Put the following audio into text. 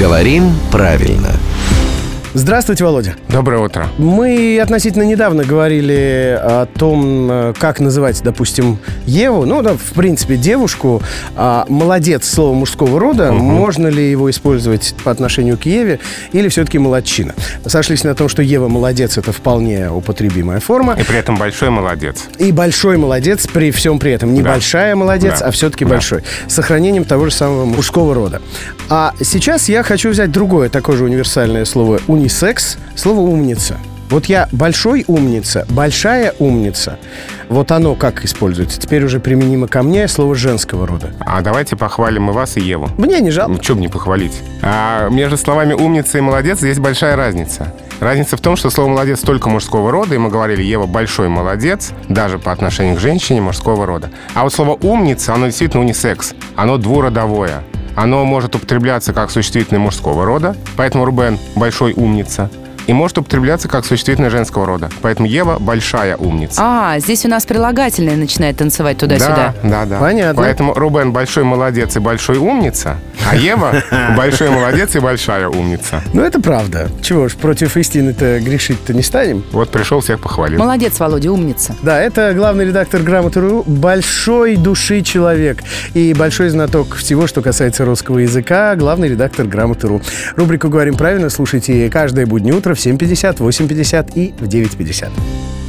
Говорим правильно. Здравствуйте, Володя. Доброе утро. Мы относительно недавно говорили о том, э, как называть, допустим, Еву, ну, да, в принципе, девушку. А молодец слово мужского рода. Мгм. Можно ли его использовать по отношению к Еве или все-таки молодчина? Сошлись на том, что Ева молодец это вполне употребимая форма. И при этом большой молодец. И большой молодец при всем при этом. Не Да. большая молодец, Да. а все-таки Да. большой. С сохранением того же самого мужского рода. А сейчас я хочу взять другое такое же универсальное слово унисекс, слово умница. Вот я большой умница, большая умница. Вот оно как используется. Теперь уже применимо ко мне слово женского рода. А давайте похвалим и вас, и Еву. Мне не жалко. Ну, что бы не похвалить. А между словами «умница» и «молодец» здесь большая разница. Разница в том, что слово «молодец» только мужского рода, и мы говорили «Ева большой молодец», даже по отношению к женщине мужского рода. А вот слово «умница», оно действительно унисекс. Оно двуродовое. Оно может употребляться как существительное мужского рода, поэтому Рубен большой умница. И может употребляться как существительное женского рода. Поэтому Ева большая умница. А, здесь у нас прилагательное начинает танцевать туда-сюда. Да, да, да. Понятно. Поэтому Рубен большой молодец и большой умница, а Ева большой молодец и большая умница. Ну, это правда. Чего ж, против истины-то грешить-то не станем. Вот пришел, всех похвалил. Молодец, Володя, умница. Да, это главный редактор «Грамоты.ру», большой души человек и большой знаток всего, что касается русского языка, главный редактор «Грамоты.ру». Рубрику «Говорим правильно» слушайте каждое буднее утро в 7.50, 8.50 и в 9.50.